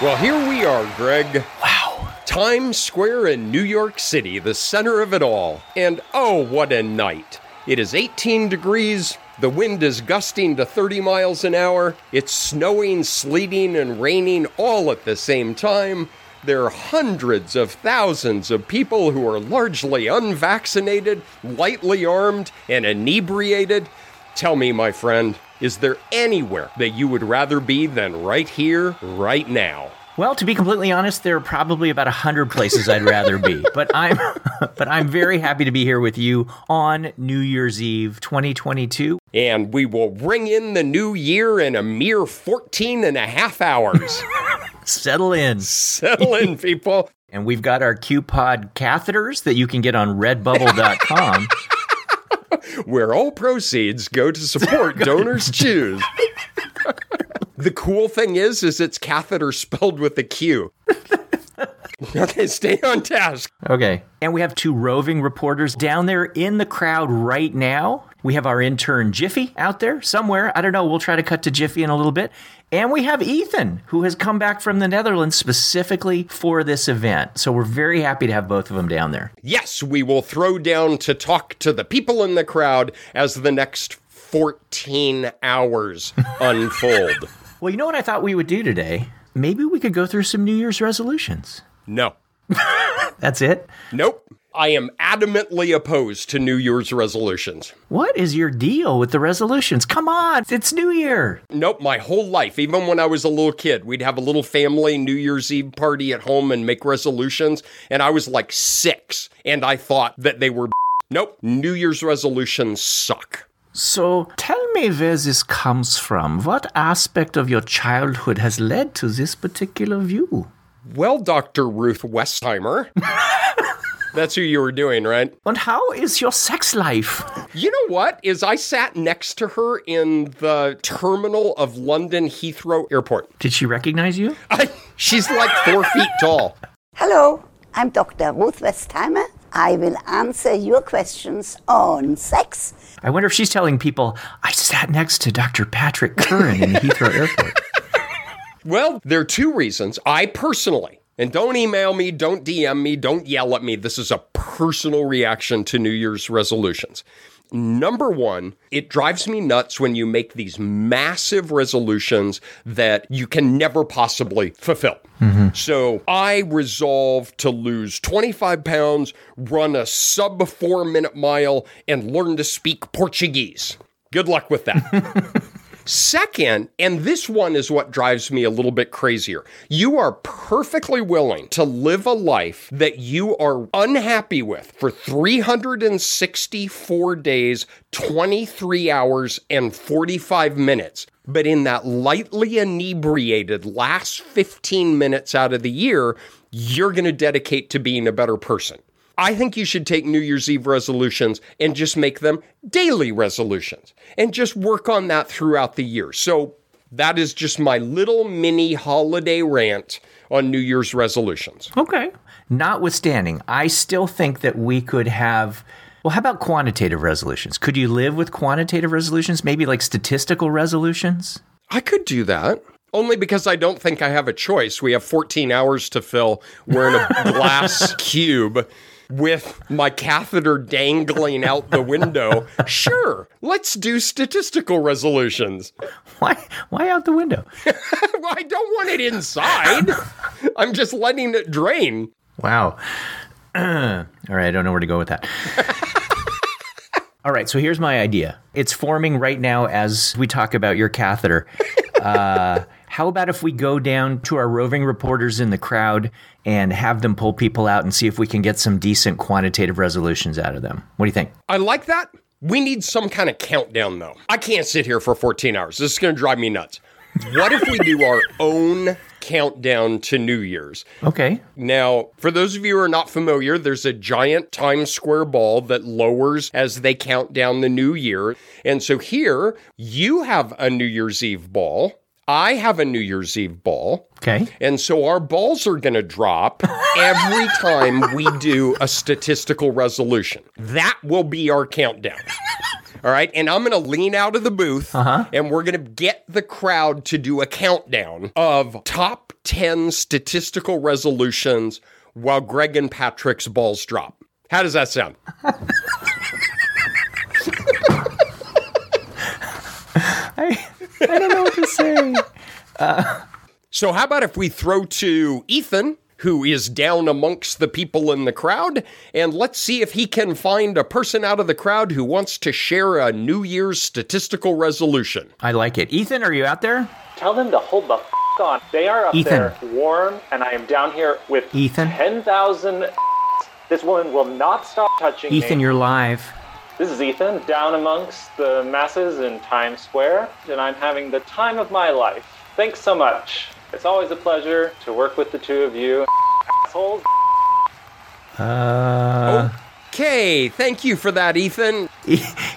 Well, here we are, Greg. Wow. Times Square in New York City, the center of it all. And oh, what a night. It is 18 degrees. The wind is gusting to 30 miles an hour. It's snowing, sleeting, and raining all at the same time. There are hundreds of thousands of people who are largely unvaccinated, lightly armed, and inebriated. Tell me, my friend, is there anywhere that you would rather be than right here, right now? Well, to be completely honest, there are probably about a hundred places I'd rather be. But I'm, but I'm very happy to be here with you on New Year's Eve, 2022. And we will ring in the new year in a mere 14 and a half hours. Settle in. Settle in, people. And we've got our QPod catheters that you can get on redbubble.com. where all proceeds go to support donors choose. the cool thing is, is it's catheter spelled with a Q. okay, stay on task. Okay. And we have two roving reporters down there in the crowd right now. We have our intern Jiffy out there somewhere. I don't know. We'll try to cut to Jiffy in a little bit. And we have Ethan, who has come back from the Netherlands specifically for this event. So we're very happy to have both of them down there. Yes, we will throw down to talk to the people in the crowd as the next 14 hours unfold. well, you know what I thought we would do today? Maybe we could go through some New Year's resolutions. No. That's it? Nope. I am adamantly opposed to New Year's resolutions. What is your deal with the resolutions? Come on, it's New Year. Nope, my whole life, even when I was a little kid, we'd have a little family New Year's Eve party at home and make resolutions. And I was like six, and I thought that they were. Nope, New Year's resolutions suck. So tell me where this comes from. What aspect of your childhood has led to this particular view? Well, Dr. Ruth Westheimer. That's who you were doing, right? And how is your sex life? You know what? Is I sat next to her in the terminal of London Heathrow Airport. Did she recognize you? I, she's like four feet tall. Hello, I'm Dr. Ruth Westheimer. I will answer your questions on sex. I wonder if she's telling people I sat next to Dr. Patrick Curran in Heathrow Airport. Well, there are two reasons. I personally and don't email me, don't DM me, don't yell at me. This is a personal reaction to New Year's resolutions. Number one, it drives me nuts when you make these massive resolutions that you can never possibly fulfill. Mm-hmm. So I resolved to lose 25 pounds, run a sub four minute mile, and learn to speak Portuguese. Good luck with that. Second, and this one is what drives me a little bit crazier, you are perfectly willing to live a life that you are unhappy with for 364 days, 23 hours, and 45 minutes. But in that lightly inebriated last 15 minutes out of the year, you're going to dedicate to being a better person. I think you should take New Year's Eve resolutions and just make them daily resolutions and just work on that throughout the year. So that is just my little mini holiday rant on New Year's resolutions. Okay. Notwithstanding, I still think that we could have. Well, how about quantitative resolutions? Could you live with quantitative resolutions? Maybe like statistical resolutions? I could do that. Only because I don't think I have a choice. We have 14 hours to fill. We're in a glass cube with my catheter dangling out the window. Sure, let's do statistical resolutions. Why why out the window? I don't want it inside. I'm just letting it drain. Wow. all right, I don't know where to go with that. All right, so here's my idea. It's forming right now as we talk about your catheter. Uh, how about if we go down to our roving reporters in the crowd and have them pull people out and see if we can get some decent quantitative resolutions out of them? What do you think? I like that. We need some kind of countdown, though. I can't sit here for 14 hours. This is going to drive me nuts. What if we do our own countdown to New Year's? Okay. Now, for those of you who are not familiar, there's a giant Times Square ball that lowers as they count down the new year. And so here, you have a New Year's Eve ball. I have a New Year's Eve ball. Okay. And so our balls are going to drop every time we do a statistical resolution. That will be our countdown. All right. And I'm going to lean out of the booth uh-huh. and we're going to get the crowd to do a countdown of top 10 statistical resolutions while Greg and Patrick's balls drop. How does that sound? I, I don't know what to say. Uh, so, how about if we throw to Ethan, who is down amongst the people in the crowd, and let's see if he can find a person out of the crowd who wants to share a New Year's statistical resolution. I like it. Ethan, are you out there? Tell them to hold the f- on. They are up Ethan. there warm, and I am down here with Ethan? 10,000. This woman will not stop touching Ethan, me. you're live. This is Ethan, down amongst the masses in Times Square, and I'm having the time of my life. Thanks so much. It's always a pleasure to work with the two of you. Assholes. Uh, Okay, thank you for that, Ethan.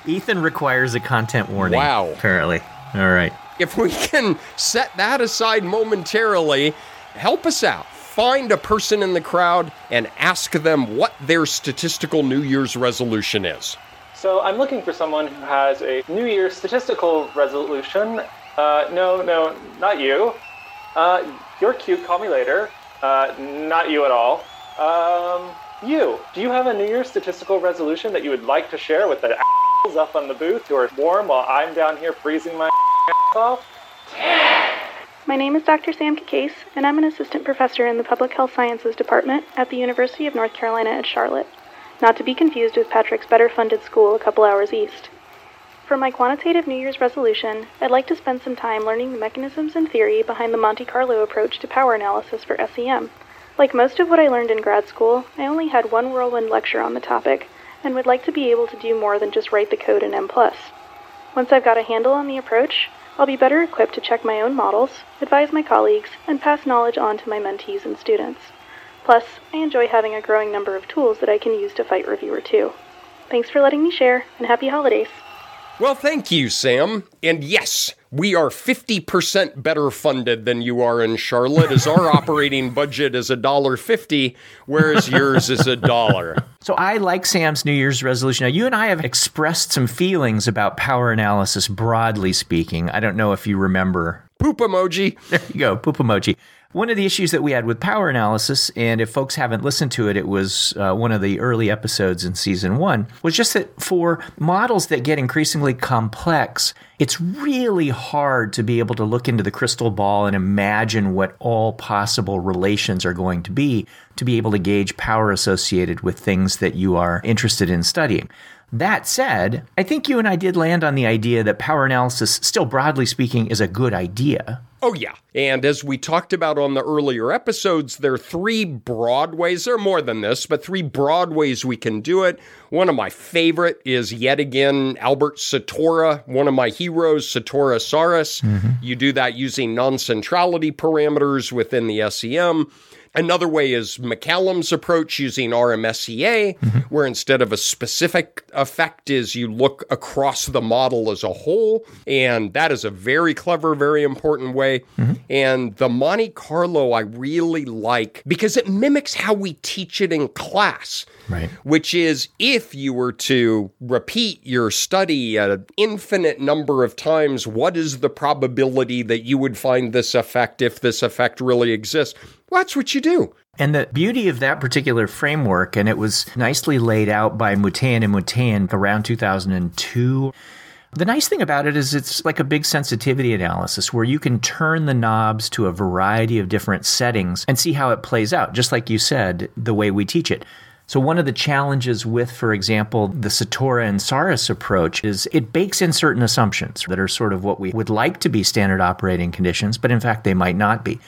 Ethan requires a content warning. Wow. Apparently. All right. If we can set that aside momentarily, help us out. Find a person in the crowd and ask them what their statistical New Year's resolution is. So I'm looking for someone who has a New Year's statistical resolution. Uh, no, no, not you. Uh, you're cute. Call me later. Uh, not you at all. Um, you. Do you have a New Year's statistical resolution that you would like to share with the assholes up on the booth who are warm while I'm down here freezing my ass off? My name is Dr. Sam Case, and I'm an assistant professor in the Public Health Sciences Department at the University of North Carolina at Charlotte, not to be confused with Patrick's better funded school a couple hours east. For my quantitative New Year's resolution, I'd like to spend some time learning the mechanisms and theory behind the Monte Carlo approach to power analysis for SEM. Like most of what I learned in grad school, I only had one whirlwind lecture on the topic, and would like to be able to do more than just write the code in Mplus. Once I've got a handle on the approach, I'll be better equipped to check my own models, advise my colleagues, and pass knowledge on to my mentees and students. Plus, I enjoy having a growing number of tools that I can use to fight Reviewer 2. Thanks for letting me share, and happy holidays! Well, thank you, Sam. And yes, we are 50% better funded than you are in Charlotte, as our operating budget is $1.50, whereas yours is a dollar. So I like Sam's New Year's resolution. Now, you and I have expressed some feelings about power analysis, broadly speaking. I don't know if you remember. Poop emoji. There you go, poop emoji. One of the issues that we had with power analysis, and if folks haven't listened to it, it was uh, one of the early episodes in season one, was just that for models that get increasingly complex, it's really hard to be able to look into the crystal ball and imagine what all possible relations are going to be to be able to gauge power associated with things that you are interested in studying. That said, I think you and I did land on the idea that power analysis, still broadly speaking, is a good idea. Oh, yeah. And as we talked about on the earlier episodes, there are three broad ways. There are more than this, but three broad ways we can do it. One of my favorite is yet again Albert Satorra, one of my heroes, Satorra Saurus. Mm-hmm. You do that using non centrality parameters within the SEM. Another way is MacCallum's approach using RMSEA, mm-hmm. where instead of a specific effect is you look across the model as a whole. And that is a very clever, very important way. Mm-hmm. And the Monte Carlo I really like because it mimics how we teach it in class. Right. Which is if you were to repeat your study an infinite number of times, what is the probability that you would find this effect if this effect really exists? Well, that's what you do. And the beauty of that particular framework, and it was nicely laid out by Muthén and Muthén around 2002. The nice thing about it is it's like a big sensitivity analysis where you can turn the knobs to a variety of different settings and see how it plays out, just like you said, the way we teach it. So, one of the challenges with, for example, the Satorra and Saris approach is it bakes in certain assumptions that are sort of what we would like to be standard operating conditions, but in fact, they might not be.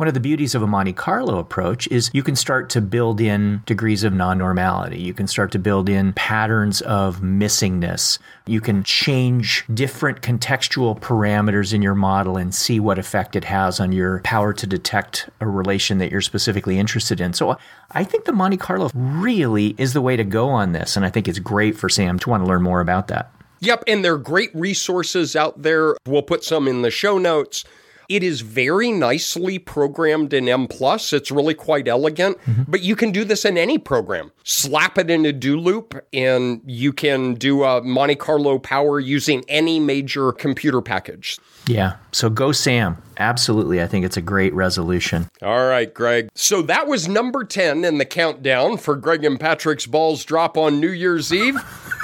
One of the beauties of a Monte Carlo approach is you can start to build in degrees of non normality. You can start to build in patterns of missingness. You can change different contextual parameters in your model and see what effect it has on your power to detect a relation that you're specifically interested in. So I think the Monte Carlo really is the way to go on this. And I think it's great for Sam to want to learn more about that. Yep, and there are great resources out there. We'll put some in the show notes. It is very nicely programmed in Mplus. It's really quite elegant, mm-hmm. but you can do this in any program. Slap it in a do loop and you can do a Monte Carlo power using any major computer package. Yeah. So go Sam. Absolutely. I think it's a great resolution. All right, Greg. So that was number 10 in the countdown for Greg and Patrick's balls drop on New Year's Eve.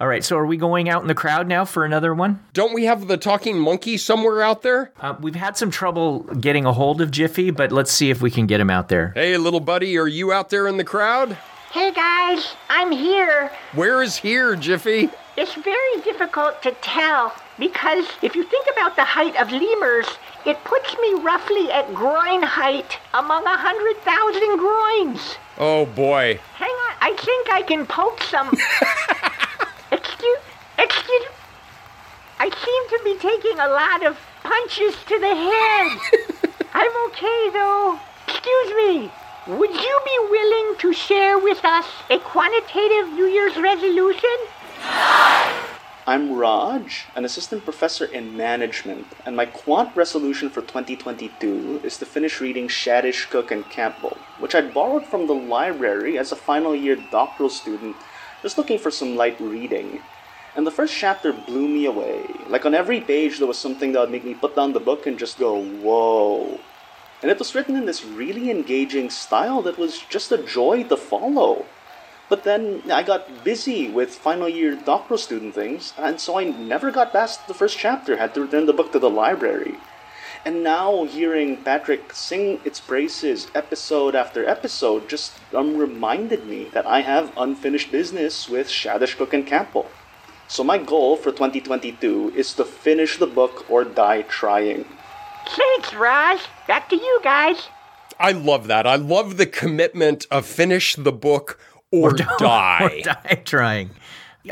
All right. So are we going out in the crowd now for another one? Don't we have the talking monkey somewhere out there? Uh, we've had some trouble getting a hold of Jiffy, but let's see if we can get him out there. Hey, little buddy, are you out there in the crowd? Hey guys, I'm here. Where is here, Jiffy? It's very difficult to tell because if you think about the height of lemurs, it puts me roughly at groin height among a hundred thousand groins. Oh boy. Hang on, I think I can poke some. excuse, excuse. I seem to be taking a lot of punches to the head. I'm okay though. Excuse me. Would you be willing to share with us a quantitative New Year's resolution? I'm Raj, an assistant professor in management, and my quant resolution for 2022 is to finish reading Shadish, Cook, and Campbell, which I borrowed from the library as a final year doctoral student, just looking for some light reading. And the first chapter blew me away. Like on every page, there was something that would make me put down the book and just go, whoa. And it was written in this really engaging style that was just a joy to follow. But then I got busy with final year doctoral student things, and so I never got past the first chapter, had to return the book to the library. And now hearing Patrick sing its praises episode after episode just um, reminded me that I have unfinished business with Shadish Cook and Campbell. So my goal for 2022 is to finish the book or die trying. Thanks, Raj. Back to you guys. I love that. I love the commitment of finish the book or, die. or die trying.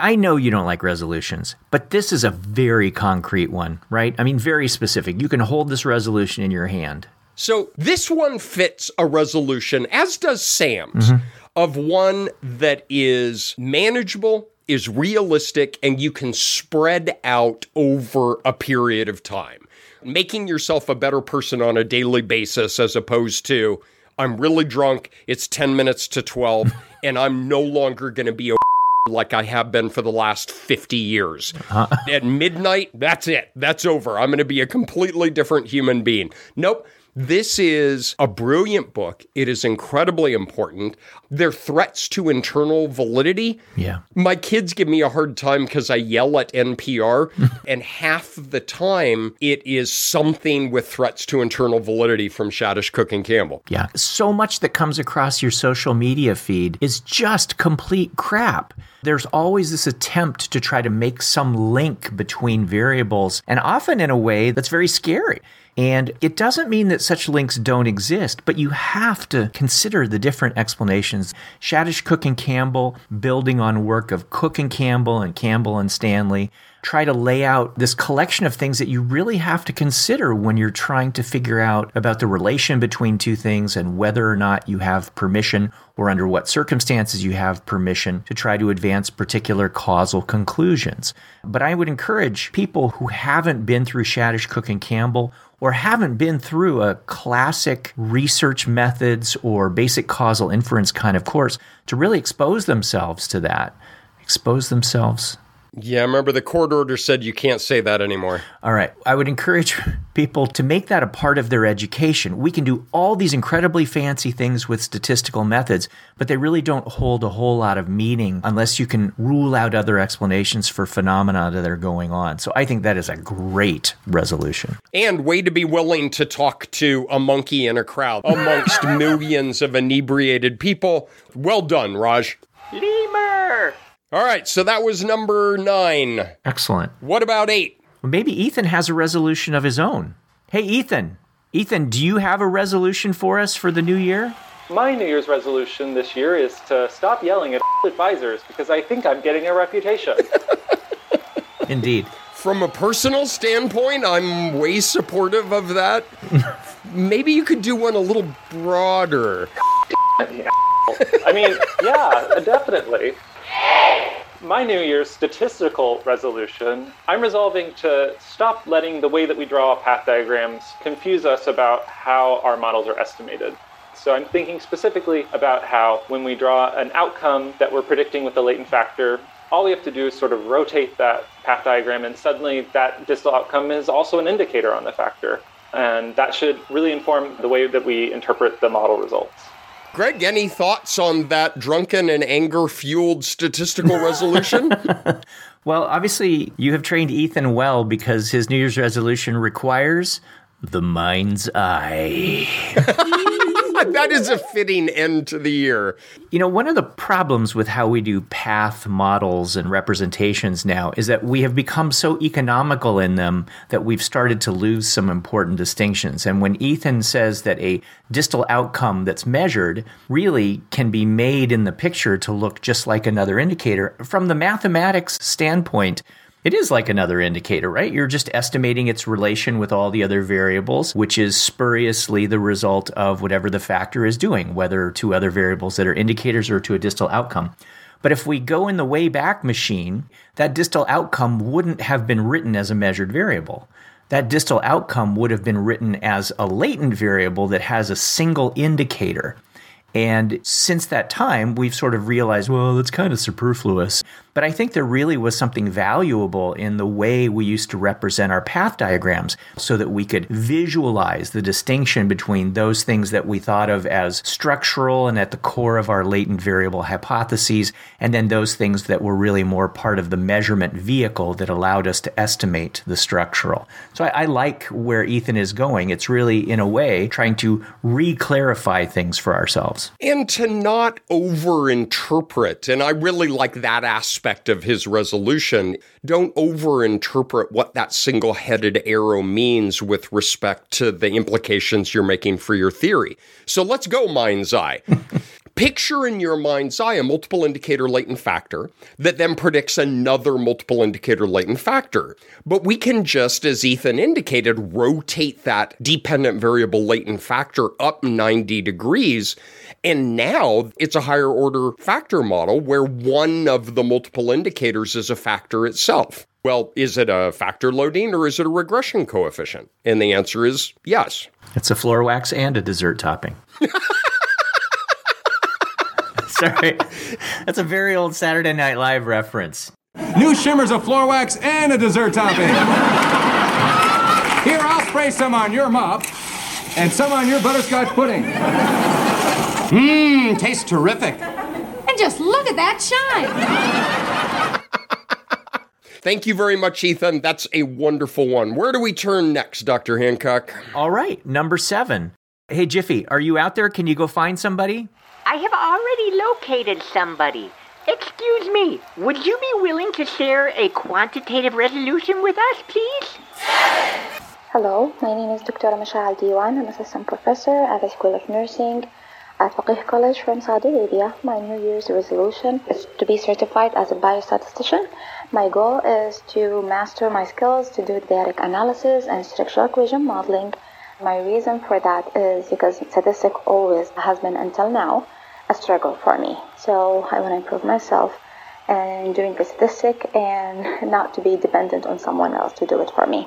I know you don't like resolutions, but this is a very concrete one, right? I mean, very specific. You can hold this resolution in your hand. So this one fits a resolution, as does Sam's, mm-hmm. of one that is manageable, is realistic, and you can spread out over a period of time. Making yourself a better person on a daily basis as opposed to, I'm really drunk, it's 10 minutes to 12, and I'm no longer going to be a like I have been for the last 50 years. Uh-huh. At midnight, that's it. That's over. I'm going to be a completely different human being. Nope. This is a brilliant book. It is incredibly important. They're threats to internal validity. Yeah. My kids give me a hard time because I yell at NPR, and half the time it is something with threats to internal validity from Shadish Cook and Campbell. Yeah. So much that comes across your social media feed is just complete crap. There's always this attempt to try to make some link between variables, and often in a way that's very scary. And it doesn't mean that such links don't exist, but you have to consider the different explanations. Shadish Cook and Campbell, building on work of Cook and Campbell and Campbell and Stanley, try to lay out this collection of things that you really have to consider when you're trying to figure out about the relation between two things and whether or not you have permission or under what circumstances you have permission to try to advance particular causal conclusions. But I would encourage people who haven't been through Shadish, Cook, and Campbell or haven't been through a classic research methods or basic causal inference kind of course to really expose themselves to that. Expose themselves Yeah, I remember the court order said you can't say that anymore. All right. I would encourage people to make that a part of their education. We can do all these incredibly fancy things with statistical methods, but they really don't hold a whole lot of meaning unless you can rule out other explanations for phenomena that are going on. So I think that is a great resolution. And way to be willing to talk to a monkey in a crowd amongst millions of inebriated people. Well done, Raj. Lemur! All right, so that was number nine. Excellent. What about eight? Well, maybe Ethan has a resolution of his own. Hey, Ethan. Ethan, do you have a resolution for us for the new year? My New Year's resolution this year is to stop yelling at advisors because I think I'm getting a reputation. Indeed. From a personal standpoint, I'm way supportive of that. Maybe you could do one a little broader. I mean, yeah, definitely. My New Year's statistical resolution, I'm resolving to stop letting the way that we draw path diagrams confuse us about how our models are estimated. So I'm thinking specifically about how when we draw an outcome that we're predicting with a latent factor, all we have to do is sort of rotate that path diagram, and suddenly that distal outcome is also an indicator on the factor. And that should really inform the way that we interpret the model results. Greg, any thoughts on that drunken and anger fueled statistical resolution? well, obviously, you have trained Ethan well because his New Year's resolution requires the mind's eye. that is a fitting end to the year. You know, one of the problems with how we do path models and representations now is that we have become so economical in them that we've started to lose some important distinctions. And when Ethan says that a distal outcome that's measured really can be made in the picture to look just like another indicator, from the mathematics standpoint, it is like another indicator, right? You're just estimating its relation with all the other variables, which is spuriously the result of whatever the factor is doing, whether to other variables that are indicators or to a distal outcome. But if we go in the way back Machine, that distal outcome wouldn't have been written as a measured variable. That distal outcome would have been written as a latent variable that has a single indicator. And since that time, we've sort of realized, well, that's kind of superfluous. But I think there really was something valuable in the way we used to represent our path diagrams so that we could visualize the distinction between those things that we thought of as structural and at the core of our latent variable hypotheses, and then those things that were really more part of the measurement vehicle that allowed us to estimate the structural. So I, I like where Ethan is going. It's really, in a way, trying to re clarify things for ourselves. And to not over interpret. And I really like that aspect aspect of his resolution, don't overinterpret what that single headed arrow means with respect to the implications you're making for your theory. So let's go, mind's eye. Picture in your mind's eye a multiple indicator latent factor that then predicts another multiple indicator latent factor. But we can just, as Ethan indicated, rotate that dependent variable latent factor up 90 degrees and now it's a higher order factor model where one of the multiple indicators is a factor itself. Well, is it a factor loading or is it a regression coefficient? And the answer is yes. It's a floor wax and a dessert topping. Sorry. That's a very old Saturday Night Live reference. New shimmers of floor wax and a dessert topping. Here, I'll spray some on your mop and some on your butterscotch pudding. Mmm, tastes terrific. And just look at that shine. Thank you very much, Ethan. That's a wonderful one. Where do we turn next, Dr. Hancock? All right, number seven. Hey, Jiffy, are you out there? Can you go find somebody? I have already located somebody. Excuse me, would you be willing to share a quantitative resolution with us, please? Hello, my name is Dr. Mashal Diwan. I'm assistant professor at the School of Nursing at Fakeeh College from Saudi Arabia. My New Year's resolution is to be certified as a biostatistician. My goal is to master my skills to do data analysis and structural equation modeling. My reason for that is because statistics always has been until now a struggle for me. So I want to improve myself and doing statistic and not to be dependent on someone else to do it for me.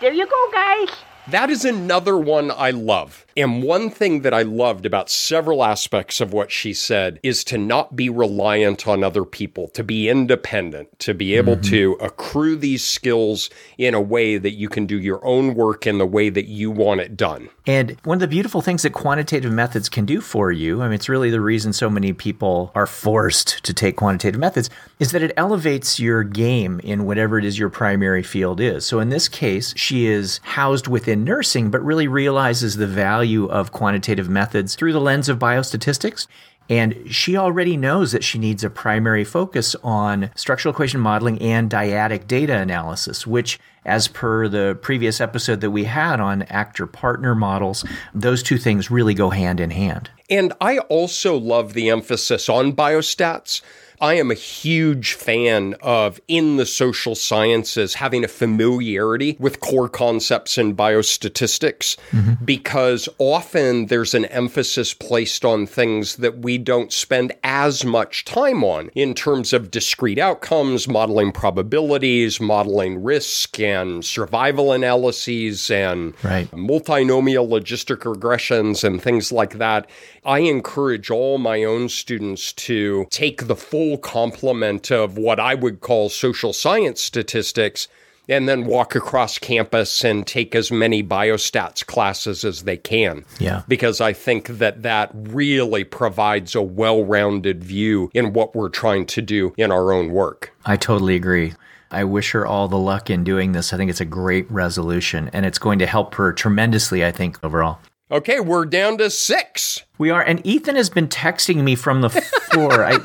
There you go, guys. That is another one I love. And one thing that I loved about several aspects of what she said is to not be reliant on other people, to be independent, to be able mm-hmm. to accrue these skills in a way that you can do your own work in the way that you want it done. And one of the beautiful things that quantitative methods can do for you, I mean, it's really the reason so many people are forced to take quantitative methods, is that it elevates your game in whatever it is your primary field is. So in this case, she is housed within nursing, but really realizes the value of quantitative methods through the lens of biostatistics. And she already knows that she needs a primary focus on structural equation modeling and dyadic data analysis, which as per the previous episode that we had on actor partner models, those two things really go hand in hand. And I also love the emphasis on biostats. I am a huge fan of in the social sciences having a familiarity with core concepts in biostatistics mm-hmm. because often there's an emphasis placed on things that we don't spend as much time on in terms of discrete outcomes, modeling probabilities, modeling risk and survival analyses and right. multinomial logistic regressions and things like that. I encourage all my own students to take the full complement of what I would call social science statistics and then walk across campus and take as many biostats classes as they can. Yeah. Because I think that that really provides a well rounded view in what we're trying to do in our own work. I totally agree. I wish her all the luck in doing this. I think it's a great resolution and it's going to help her tremendously, I think, overall. Okay, we're down to six. We are, and Ethan has been texting me from the floor. I,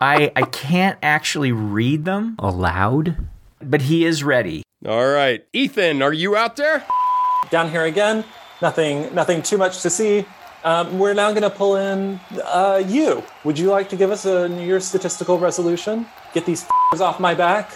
I, I can't actually read them aloud, but he is ready. All right, Ethan, are you out there? Down here again. Nothing, nothing too much to see. Um, we're now going to pull in uh, you. Would you like to give us a New Year's statistical resolution? Get these off my back.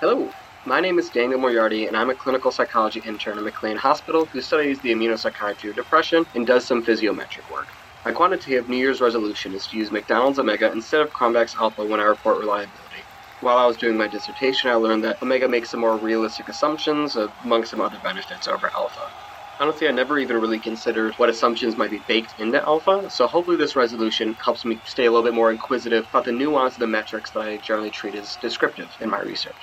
Hello. My name is Daniel Moriarty, and I'm a clinical psychology intern at McLean Hospital who studies the immunopsychiatry of depression and does some physiometric work. My quantitative New Year's resolution is to use McDonald's Omega instead of Cronbach's Alpha when I report reliability. While I was doing my dissertation, I learned that Omega makes some more realistic assumptions, among some other benefits over Alpha. Honestly, I never even really considered what assumptions might be baked into Alpha, so hopefully this resolution helps me stay a little bit more inquisitive about the nuance of the metrics that I generally treat as descriptive in my research.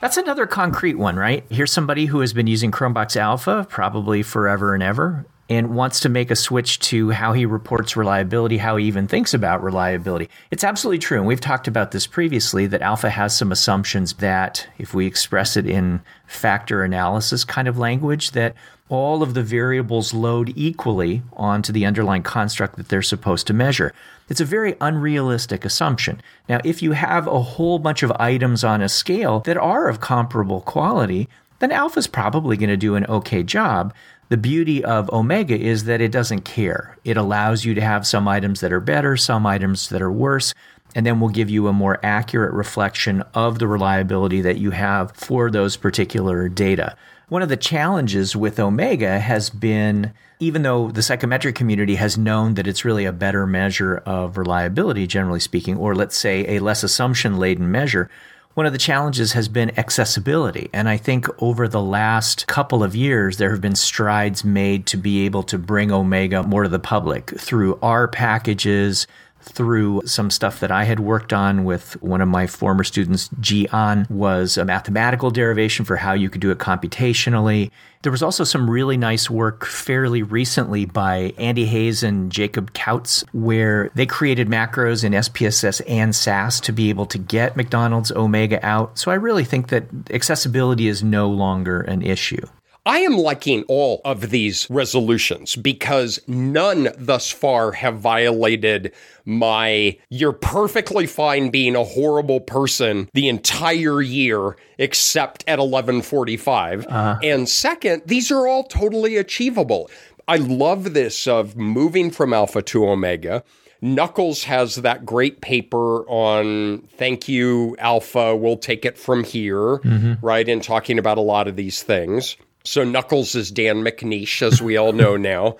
That's another concrete one, right? Here's somebody who has been using Cronbach's Alpha probably forever and ever and wants to make a switch to how he reports reliability, how he even thinks about reliability. It's absolutely true. And we've talked about this previously that Alpha has some assumptions that, if we express it in factor analysis kind of language, that all of the variables load equally onto the underlying construct that they're supposed to measure. It's a very unrealistic assumption. Now, if you have a whole bunch of items on a scale that are of comparable quality, then alpha's probably going to do an okay job. The beauty of omega is that it doesn't care. It allows you to have some items that are better, some items that are worse, and then will give you a more accurate reflection of the reliability that you have for those particular data. One of the challenges with Omega has been, even though the psychometric community has known that it's really a better measure of reliability, generally speaking, or let's say a less assumption laden measure, one of the challenges has been accessibility. And I think over the last couple of years, there have been strides made to be able to bring Omega more to the public through our packages, through some stuff that I had worked on with one of my former students, Gian, was a mathematical derivation for how you could do it computationally. There was also some really nice work fairly recently by Andy Hayes and Jacob Coutts, where they created macros in SPSS and SAS to be able to get McDonald's Omega out. So I really think that accessibility is no longer an issue. I am liking all of these resolutions because none thus far have violated my you're perfectly fine being a horrible person the entire year except at 11:45. Uh-huh. And second, these are all totally achievable. I love this of moving from alpha to omega. Knuckles has that great paper on thank you, Alpha. We'll take it from here, mm-hmm. right? And talking about a lot of these things. So Knuckles is Dan McNeish, as we all know now.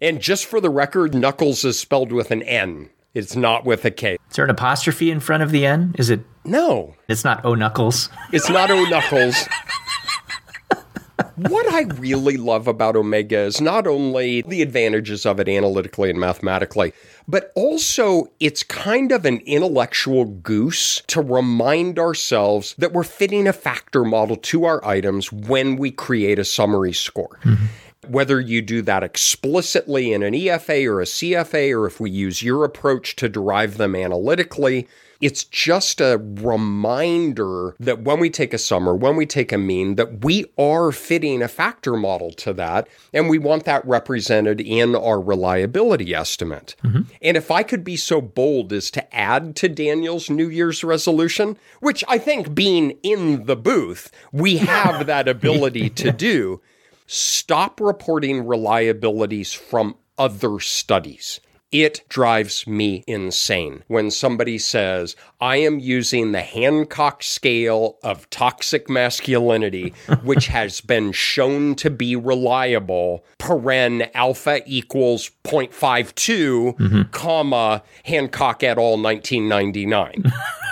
And just for the record, Knuckles is spelled with an N. It's not with a K. Is there an apostrophe in front of the N? Is it? No. It's not O Knuckles. It's not O Knuckles. what I really love about Omega is not only the advantages of it analytically and mathematically, but also it's kind of an intellectual goose to remind ourselves that we're fitting a factor model to our items when we create a summary score. Mm-hmm. Whether you do that explicitly in an EFA or a CFA, or if we use your approach to derive them analytically, it's just a reminder that when we take a summer, when we take a mean, that we are fitting a factor model to that. And we want that represented in our reliability estimate. Mm-hmm. And if I could be so bold as to add to Daniel's New Year's resolution, which I think being in the booth, we have that ability to do, stop reporting reliabilities from other studies It drives me insane when somebody says, I am using the Hancock scale of toxic masculinity, which has been shown to be reliable, paren alpha equals 0.52, mm-hmm. comma, Hancock et al. 1999.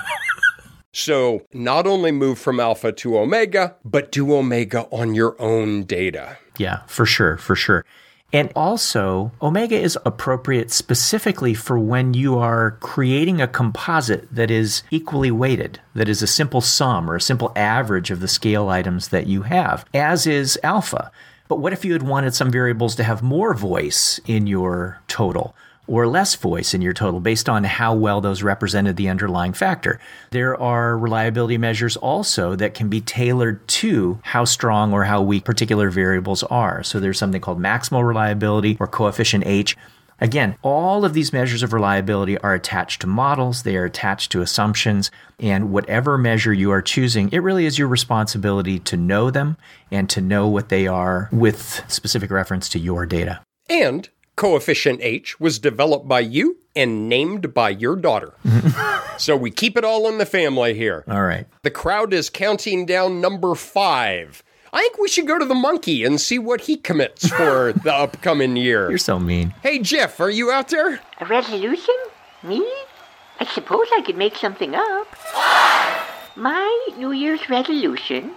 So not only move from alpha to omega, but do omega on your own data. Yeah, for sure, for sure. And also, omega is appropriate specifically for when you are creating a composite that is equally weighted, that is a simple sum or a simple average of the scale items that you have, as is alpha. But what if you had wanted some variables to have more voice in your total? Or less voice in your total based on how well those represented the underlying factor. There are reliability measures also that can be tailored to how strong or how weak particular variables are. So there's something called maximal reliability or coefficient H. Again, all of these measures of reliability are attached to models, they are attached to assumptions, and whatever measure you are choosing, it really is your responsibility to know them and to know what they are with specific reference to your data. And Coefficient H was developed by you and named by your daughter. so we keep it all in the family here. All right. The crowd is counting down number five. I think we should go to the monkey and see what he commits for the upcoming year. You're so mean. Hey, Jeff, are you out there? A resolution? Me? I suppose I could make something up. My New Year's resolution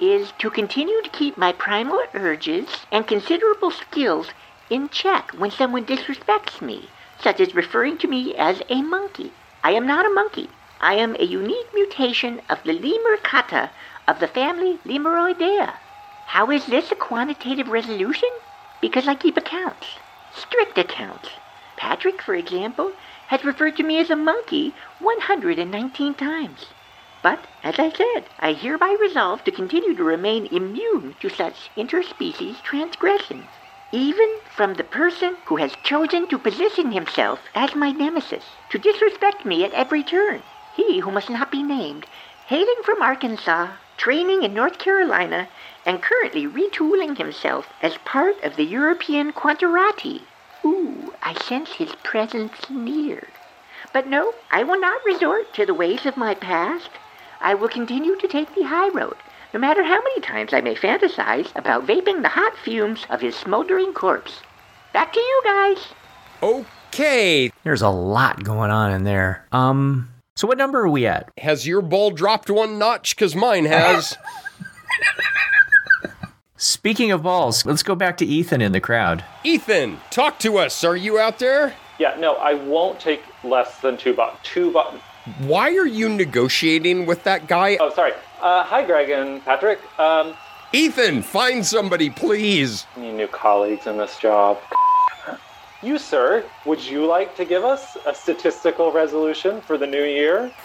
is to continue to keep my primal urges and considerable skills in check when someone disrespects me, such as referring to me as a monkey. I am not a monkey. I am a unique mutation of the lemur catta of the family Lemuridae. How is this a quantitative resolution? Because I keep accounts, strict accounts. Patrick, for example, has referred to me as a monkey 119 times. But, as I said, I hereby resolve to continue to remain immune to such interspecies transgressions even from the person who has chosen to position himself as my nemesis, to disrespect me at every turn. He who must not be named, hailing from Arkansas, training in North Carolina, and currently retooling himself as part of the European Quantarati. Ooh, I sense his presence near. But no, I will not resort to the ways of my past. I will continue to take the high road, no matter how many times I may fantasize about vaping the hot fumes of his smoldering corpse. Back to you guys. Okay. There's a lot going on in there. Um, so what number are we at? Has your ball dropped one notch? Because mine has. Speaking of balls, let's go back to Ethan in the crowd. Ethan, talk to us. Are you out there? Yeah, no, I won't take less than two buttons. Two buttons. Why are you negotiating with that guy? Oh, sorry. Uh, hi, Greg and Patrick. Um, Ethan, find somebody, please. Need new colleagues in this job. You, sir, would you like to give us a statistical resolution for the new year?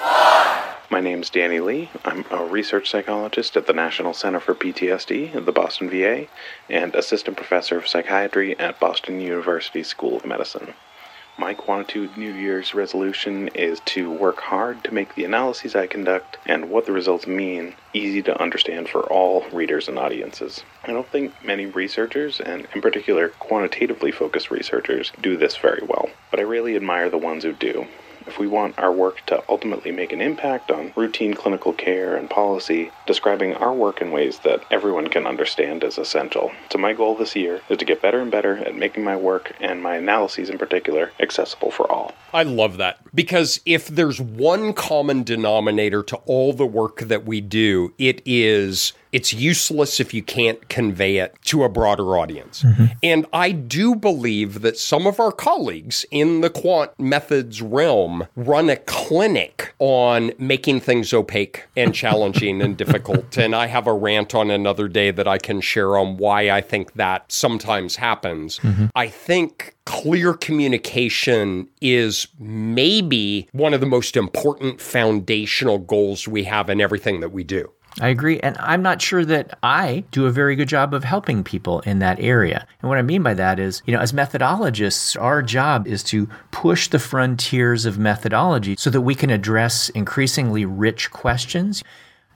My name's Danny Lee. I'm a research psychologist at the National Center for PTSD at the Boston VA and assistant professor of psychiatry at Boston University School of Medicine. My Quantitude New Year's resolution is to work hard to make the analyses I conduct and what the results mean easy to understand for all readers and audiences. I don't think many researchers, and in particular quantitatively focused researchers, do this very well, but I really admire the ones who do. If we want our work to ultimately make an impact on routine clinical care and policy, describing our work in ways that everyone can understand is essential. So, my goal this year is to get better and better at making my work and my analyses in particular accessible for all. I love that because if there's one common denominator to all the work that we do, it is it's useless if you can't convey it to a broader audience. Mm-hmm. And I do believe that some of our colleagues in the quant methods realm run a clinic on making things opaque and challenging and difficult. And I have a rant on another day that I can share on why I think that sometimes happens. Mm-hmm. I think clear communication is maybe one of the most important foundational goals we have in everything that we do. I agree. And I'm not sure that I do a very good job of helping people in that area. And what I mean by that is, you know, as methodologists, our job is to push the frontiers of methodology so that we can address increasingly rich questions.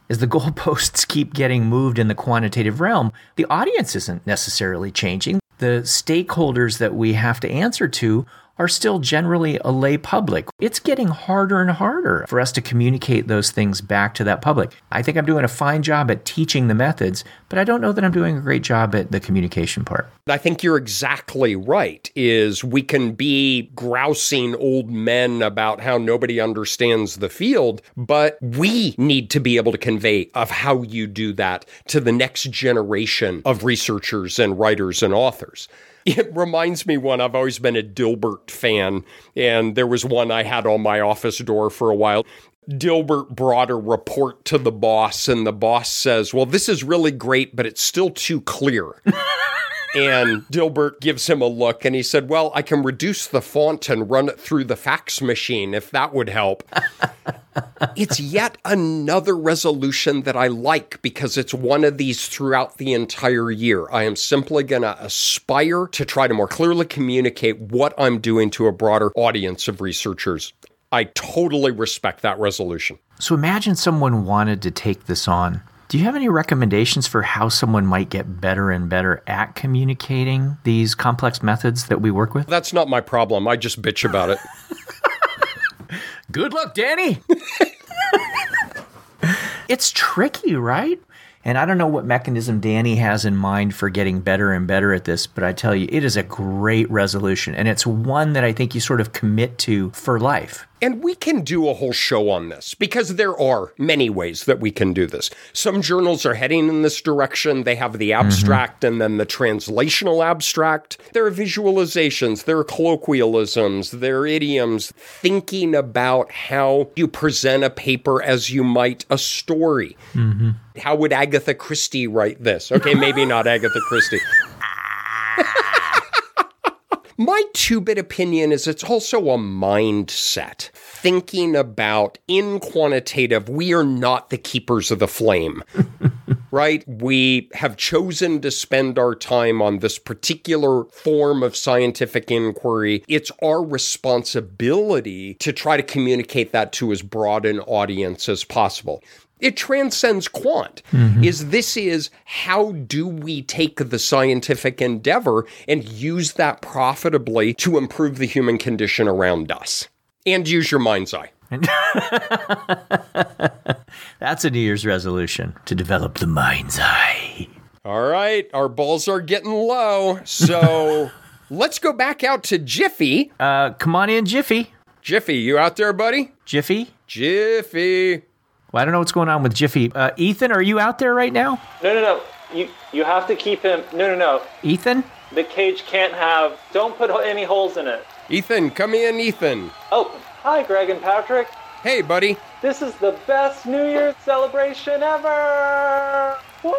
As the goalposts keep getting moved in the quantitative realm, the audience isn't necessarily changing. The stakeholders that we have to answer to are still generally a lay public. It's getting harder and harder for us to communicate those things back to that public. I think I'm doing a fine job at teaching the methods, but I don't know that I'm doing a great job at the communication part. I think you're exactly right is we can be grousing old men about how nobody understands the field, but we need to be able to convey of how you do that to the next generation of researchers and writers and authors. It reminds me one, I've always been a Dilbert fan, and there was one I had on my office door for a while. Dilbert brought a report to the boss, and the boss says, Well, this is really great, but it's still too clear. and Dilbert gives him a look and he said, Well, I can reduce the font and run it through the fax machine if that would help. it's yet another resolution that I like because it's one of these throughout the entire year. I am simply going to aspire to try to more clearly communicate what I'm doing to a broader audience of researchers. I totally respect that resolution. So imagine someone wanted to take this on. Do you have any recommendations for how someone might get better and better at communicating these complex methods that we work with? That's not my problem. I just bitch about it. Good luck, Danny. it's tricky, right? And I don't know what mechanism Danny has in mind for getting better and better at this, but I tell you, it is a great resolution. And it's one that I think you sort of commit to for life. And we can do a whole show on this because there are many ways that we can do this. Some journals are heading in this direction. They have the abstract mm-hmm. and then the translational abstract. There are visualizations, there are colloquialisms, there are idioms, thinking about how you present a paper as you might a story. Mm-hmm. How would Agatha Christie write this? Okay, maybe not Agatha Christie. My two bit opinion is it's also a mindset. Thinking about in quantitative, we are not the keepers of the flame. right? We have chosen to spend our time on this particular form of scientific inquiry. It's our responsibility to try to communicate that to as broad an audience as possible it transcends quant. Mm-hmm. is this is how do we take the scientific endeavor and use that profitably to improve the human condition around us? And use your mind's eye. That's a new year's resolution to develop the mind's eye. All right our balls are getting low so let's go back out to jiffy. Uh, come on in jiffy. Jiffy you out there buddy? Jiffy? Jiffy well, I don't know what's going on with Jiffy. Uh, Ethan, are you out there right now? No, no, no. You you have to keep him. No, no, no. Ethan? The cage can't have. Don't put any holes in it. Ethan, come in, Ethan. Oh, hi, Greg and Patrick. Hey, buddy. This is the best New Year's celebration ever. Woo!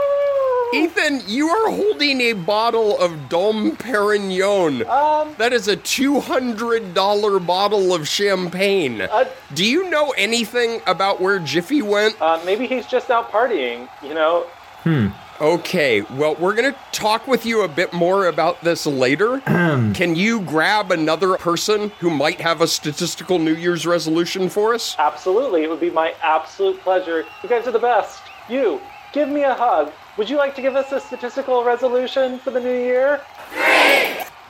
Ethan, you are holding a bottle of Dom Perignon. Um, that is a $200 bottle of champagne. Uh, Do you know anything about where Jiffy went? Uh, maybe he's just out partying, you know? Hmm. Okay, well, we're going to talk with you a bit more about this later. Can you grab another person who might have a statistical New Year's resolution for us? Absolutely. It would be my absolute pleasure. You guys are the best. You, give me a hug. Would you like to give us a statistical resolution for the new year?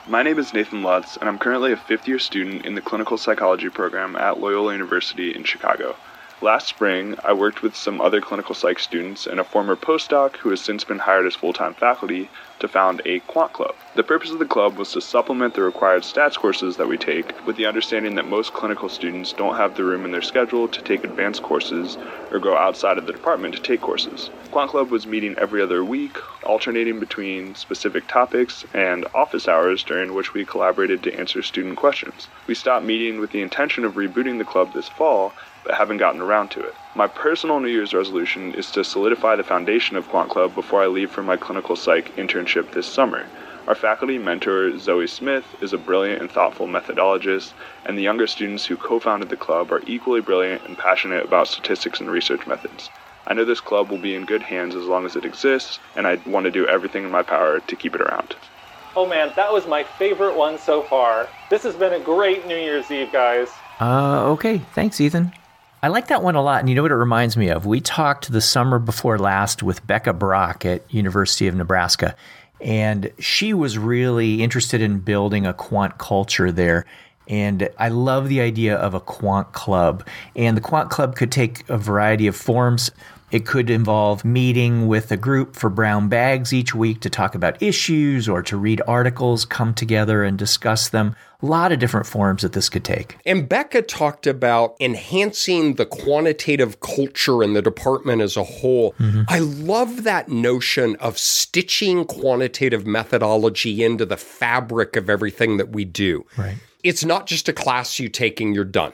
My name is Nathan Lutz, and I'm currently a fifth year student in the clinical psychology program at Loyola University in Chicago. Last spring, I worked with some other clinical psych students and a former postdoc who has since been hired as full time faculty to found a quant club. The purpose of the club was to supplement the required stats courses that we take with the understanding that most clinical students don't have the room in their schedule to take advanced courses or go outside of the department to take courses. Quant Club was meeting every other week, alternating between specific topics and office hours during which we collaborated to answer student questions. We stopped meeting with the intention of rebooting the club this fall but haven't gotten around to it. My personal New Year's resolution is to solidify the foundation of Quant Club before I leave for my clinical psych internship this summer. Our faculty mentor, Zoe Smith, is a brilliant and thoughtful methodologist, and the younger students who co founded the club are equally brilliant and passionate about statistics and research methods. I know this club will be in good hands as long as it exists, and I want to do everything in my power to keep it around. Oh man, that was my favorite one so far. This has been a great New Year's Eve, guys. Uh, okay. Thanks, Ethan. I like that one a lot. And you know what it reminds me of? We talked the summer before last with Becca Brock at University of Nebraska. And she was really interested in building a quant culture there. And I love the idea of a quant club. And the quant club could take a variety of forms. It could involve meeting with a group for brown bags each week to talk about issues or to read articles, come together and discuss them. A lot of different forms that this could take. And Becca talked about enhancing the quantitative culture in the department as a whole. Mm-hmm. I love that notion of stitching quantitative methodology into the fabric of everything that we do. Right. It's not just a class you take and you're done.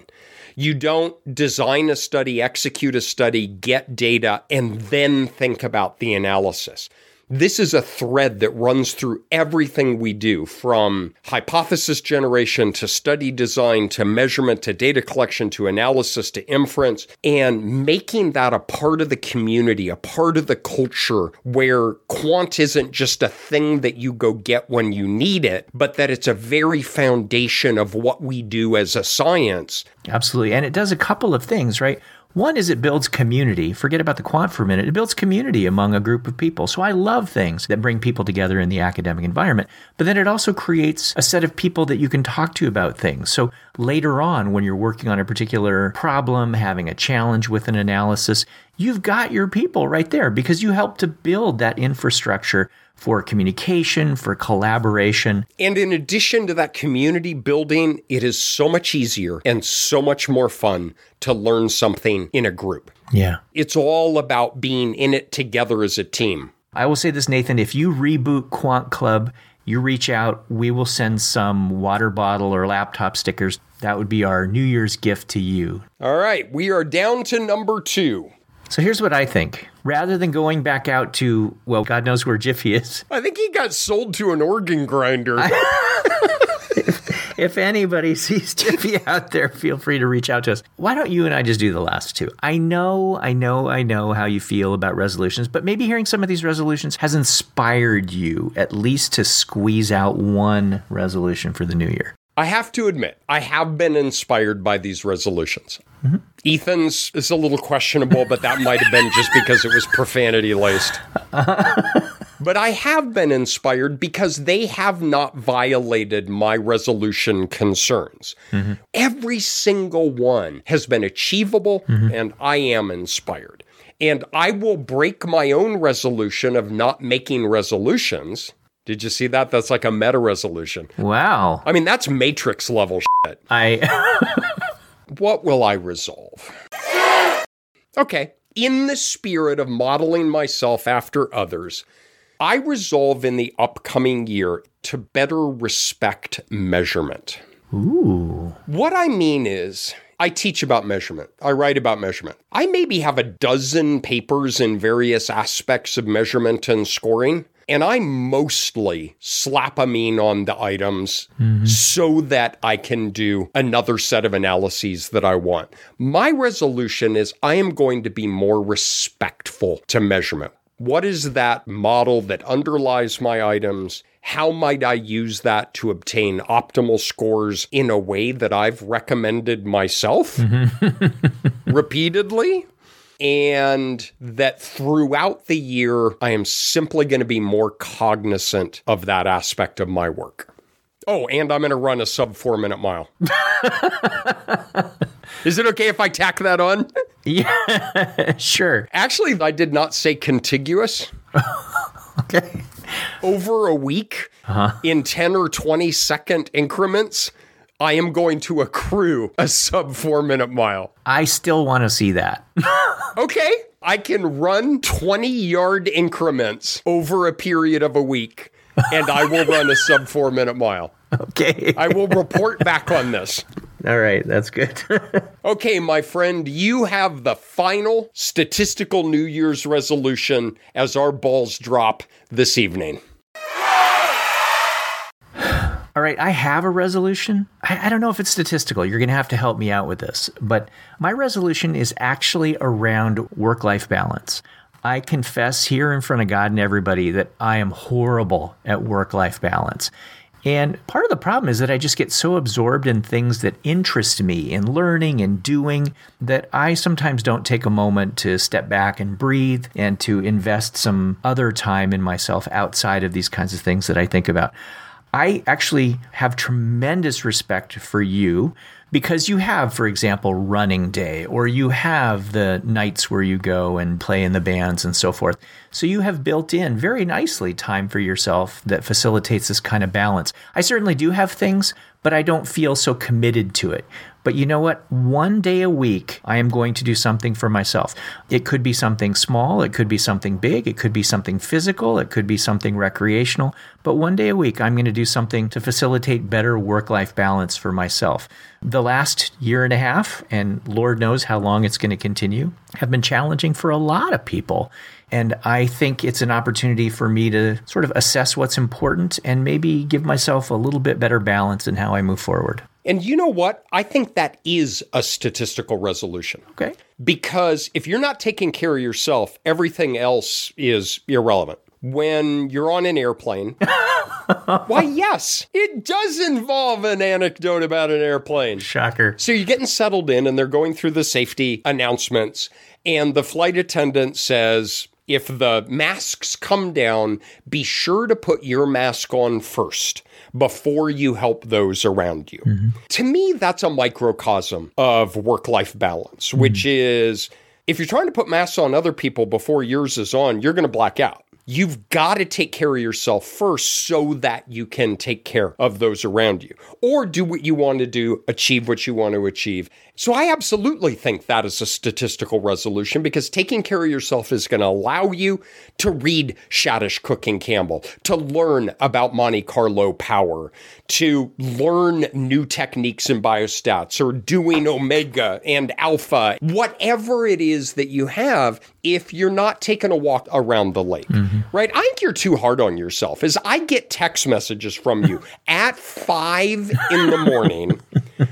You don't design a study, execute a study, get data, and then think about the analysis. This is a thread that runs through everything we do from hypothesis generation to study design to measurement to data collection to analysis to inference and making that a part of the community, a part of the culture where quant isn't just a thing that you go get when you need it, but that it's a very foundation of what we do as a science. Absolutely. And it does a couple of things, right? One is it builds community. Forget about the quant for a minute. It builds community among a group of people. So I love things that bring people together in the academic environment. But then it also creates a set of people that you can talk to about things. So later on, when you're working on a particular problem, having a challenge with an analysis, you've got your people right there because you help to build that infrastructure for communication, for collaboration. And in addition to that community building, it is so much easier and so much more fun to learn something in a group. Yeah. It's all about being in it together as a team. I will say this, Nathan if you reboot Quant Club, you reach out, we will send some water bottle or laptop stickers. That would be our New Year's gift to you. All right, we are down to number two. So here's what I think. Rather than going back out to, well, God knows where Jiffy is. I think he got sold to an organ grinder. if, if anybody sees Jiffy out there, feel free to reach out to us. Why don't you and I just do the last two? I know, I know, I know how you feel about resolutions, but maybe hearing some of these resolutions has inspired you at least to squeeze out one resolution for the new year. I have to admit, I have been inspired by these resolutions. Mm-hmm. Ethan's is a little questionable, but that might have been just because it was profanity laced. but I have been inspired because they have not violated my resolution concerns. Mm-hmm. Every single one has been achievable, mm-hmm. and I am inspired. And I will break my own resolution of not making resolutions did you see that? That's like a meta resolution. Wow. I mean, that's Matrix level shit. I. what will I resolve? Okay. In the spirit of modeling myself after others, I resolve in the upcoming year to better respect measurement. Ooh. What I mean is, I teach about measurement. I write about measurement. I maybe have a dozen papers in various aspects of measurement and scoring. And I mostly slap a mean on the items mm-hmm. so that I can do another set of analyses that I want. My resolution is I am going to be more respectful to measurement. What is that model that underlies my items? How might I use that to obtain optimal scores in a way that I've recommended myself mm-hmm. repeatedly? And that throughout the year, I am simply going to be more cognizant of that aspect of my work. Oh, and I'm going to run a sub four minute mile. Is it okay if I tack that on? Yeah, sure. Actually, I did not say contiguous. okay. Over a week uh-huh. in 10 or 20 second increments, I am going to accrue a sub four minute mile. I still want to see that. okay. I can run 20 yard increments over a period of a week, and I will run a sub four minute mile. Okay. I will report back on this. All right, that's good. okay, my friend, you have the final statistical New Year's resolution as our balls drop this evening. All right, I have a resolution. I, I don't know if it's statistical. You're going to have to help me out with this. But my resolution is actually around work life balance. I confess here in front of God and everybody that I am horrible at work life balance. And part of the problem is that I just get so absorbed in things that interest me in learning and doing that I sometimes don't take a moment to step back and breathe and to invest some other time in myself outside of these kinds of things that I think about. I actually have tremendous respect for you because you have, for example, running day, or you have the nights where you go and play in the bands and so forth. So you have built in very nicely time for yourself that facilitates this kind of balance. I certainly do have things, but I don't feel so committed to it. But you know what? One day a week, I am going to do something for myself. It could be something small, it could be something big, it could be something physical, it could be something recreational. But one day a week, I'm going to do something to facilitate better work life balance for myself. The last year and a half, and Lord knows how long it's going to continue, have been challenging for a lot of people. And I think it's an opportunity for me to sort of assess what's important and maybe give myself a little bit better balance in how I move forward. And you know what? I think that is a statistical resolution. Okay. Because if you're not taking care of yourself, everything else is irrelevant. When you're on an airplane, why, yes, it does involve an anecdote about an airplane. Shocker. So you're getting settled in, and they're going through the safety announcements, and the flight attendant says, if the masks come down, be sure to put your mask on first before you help those around you. Mm-hmm. To me, that's a microcosm of work life balance, mm-hmm. which is if you're trying to put masks on other people before yours is on, you're going to black out. You've got to take care of yourself first so that you can take care of those around you or do what you want to do, achieve what you want to achieve. So I absolutely think that is a statistical resolution because taking care of yourself is going to allow you to read Shadish Cook and Campbell, to learn about Monte Carlo power, to learn new techniques in biostats or doing omega and alpha, whatever it is that you have, if you're not taking a walk around the lake, mm-hmm. right? I think you're too hard on yourself. As I get text messages from you at five in the morning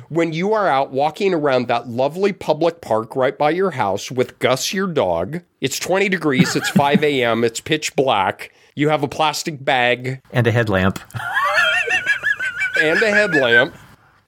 when you are out walking around that lovely public park right by your house with Gus, your dog. It's 20 degrees, it's 5 a.m., it's pitch black. You have a plastic bag and a headlamp. and a headlamp.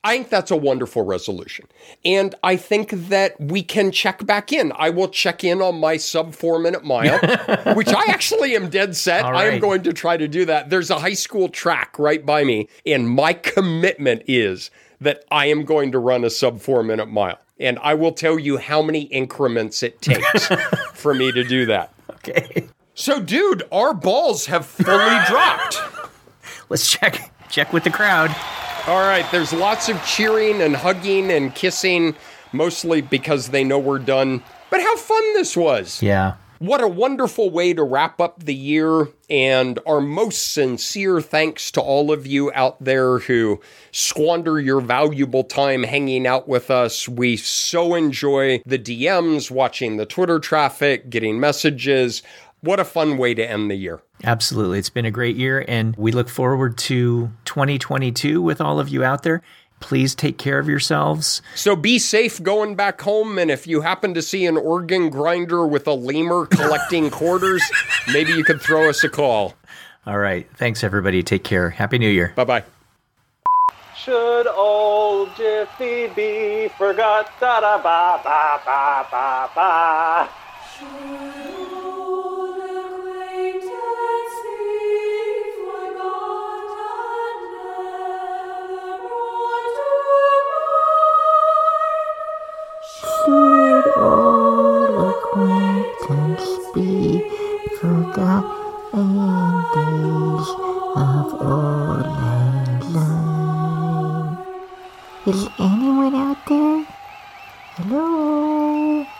I think that's a wonderful resolution. And I think that we can check back in. I will check in on my sub four minute mile, which I actually am dead set. Right. I am going to try to do that. There's a high school track right by me, and my commitment is that I am going to run a sub four minute mile. And I will tell you how many increments it takes for me to do that. Okay. So, dude, our balls have fully dropped. Let's check check with the crowd. All right, there's lots of cheering and hugging and kissing, mostly because they know we're done. But how fun this was. Yeah. What a wonderful way to wrap up the year, and our most sincere thanks to all of you out there who squander your valuable time hanging out with us. We so enjoy the DMs, watching the Twitter traffic, getting messages. What a fun way to end the year. Absolutely. It's been a great year, and we look forward to 2022 with all of you out there. Please take care of yourselves. So be safe going back home. And if you happen to see an organ grinder with a lemur collecting quarters, maybe you could throw us a call. All right. Thanks, everybody. Take care. Happy New Year. Bye bye. Should old Jiffy be forgot? Da da ba ba ba ba ba. Should all acquaintance be forgot in days of old lang Is anyone out there? Hello?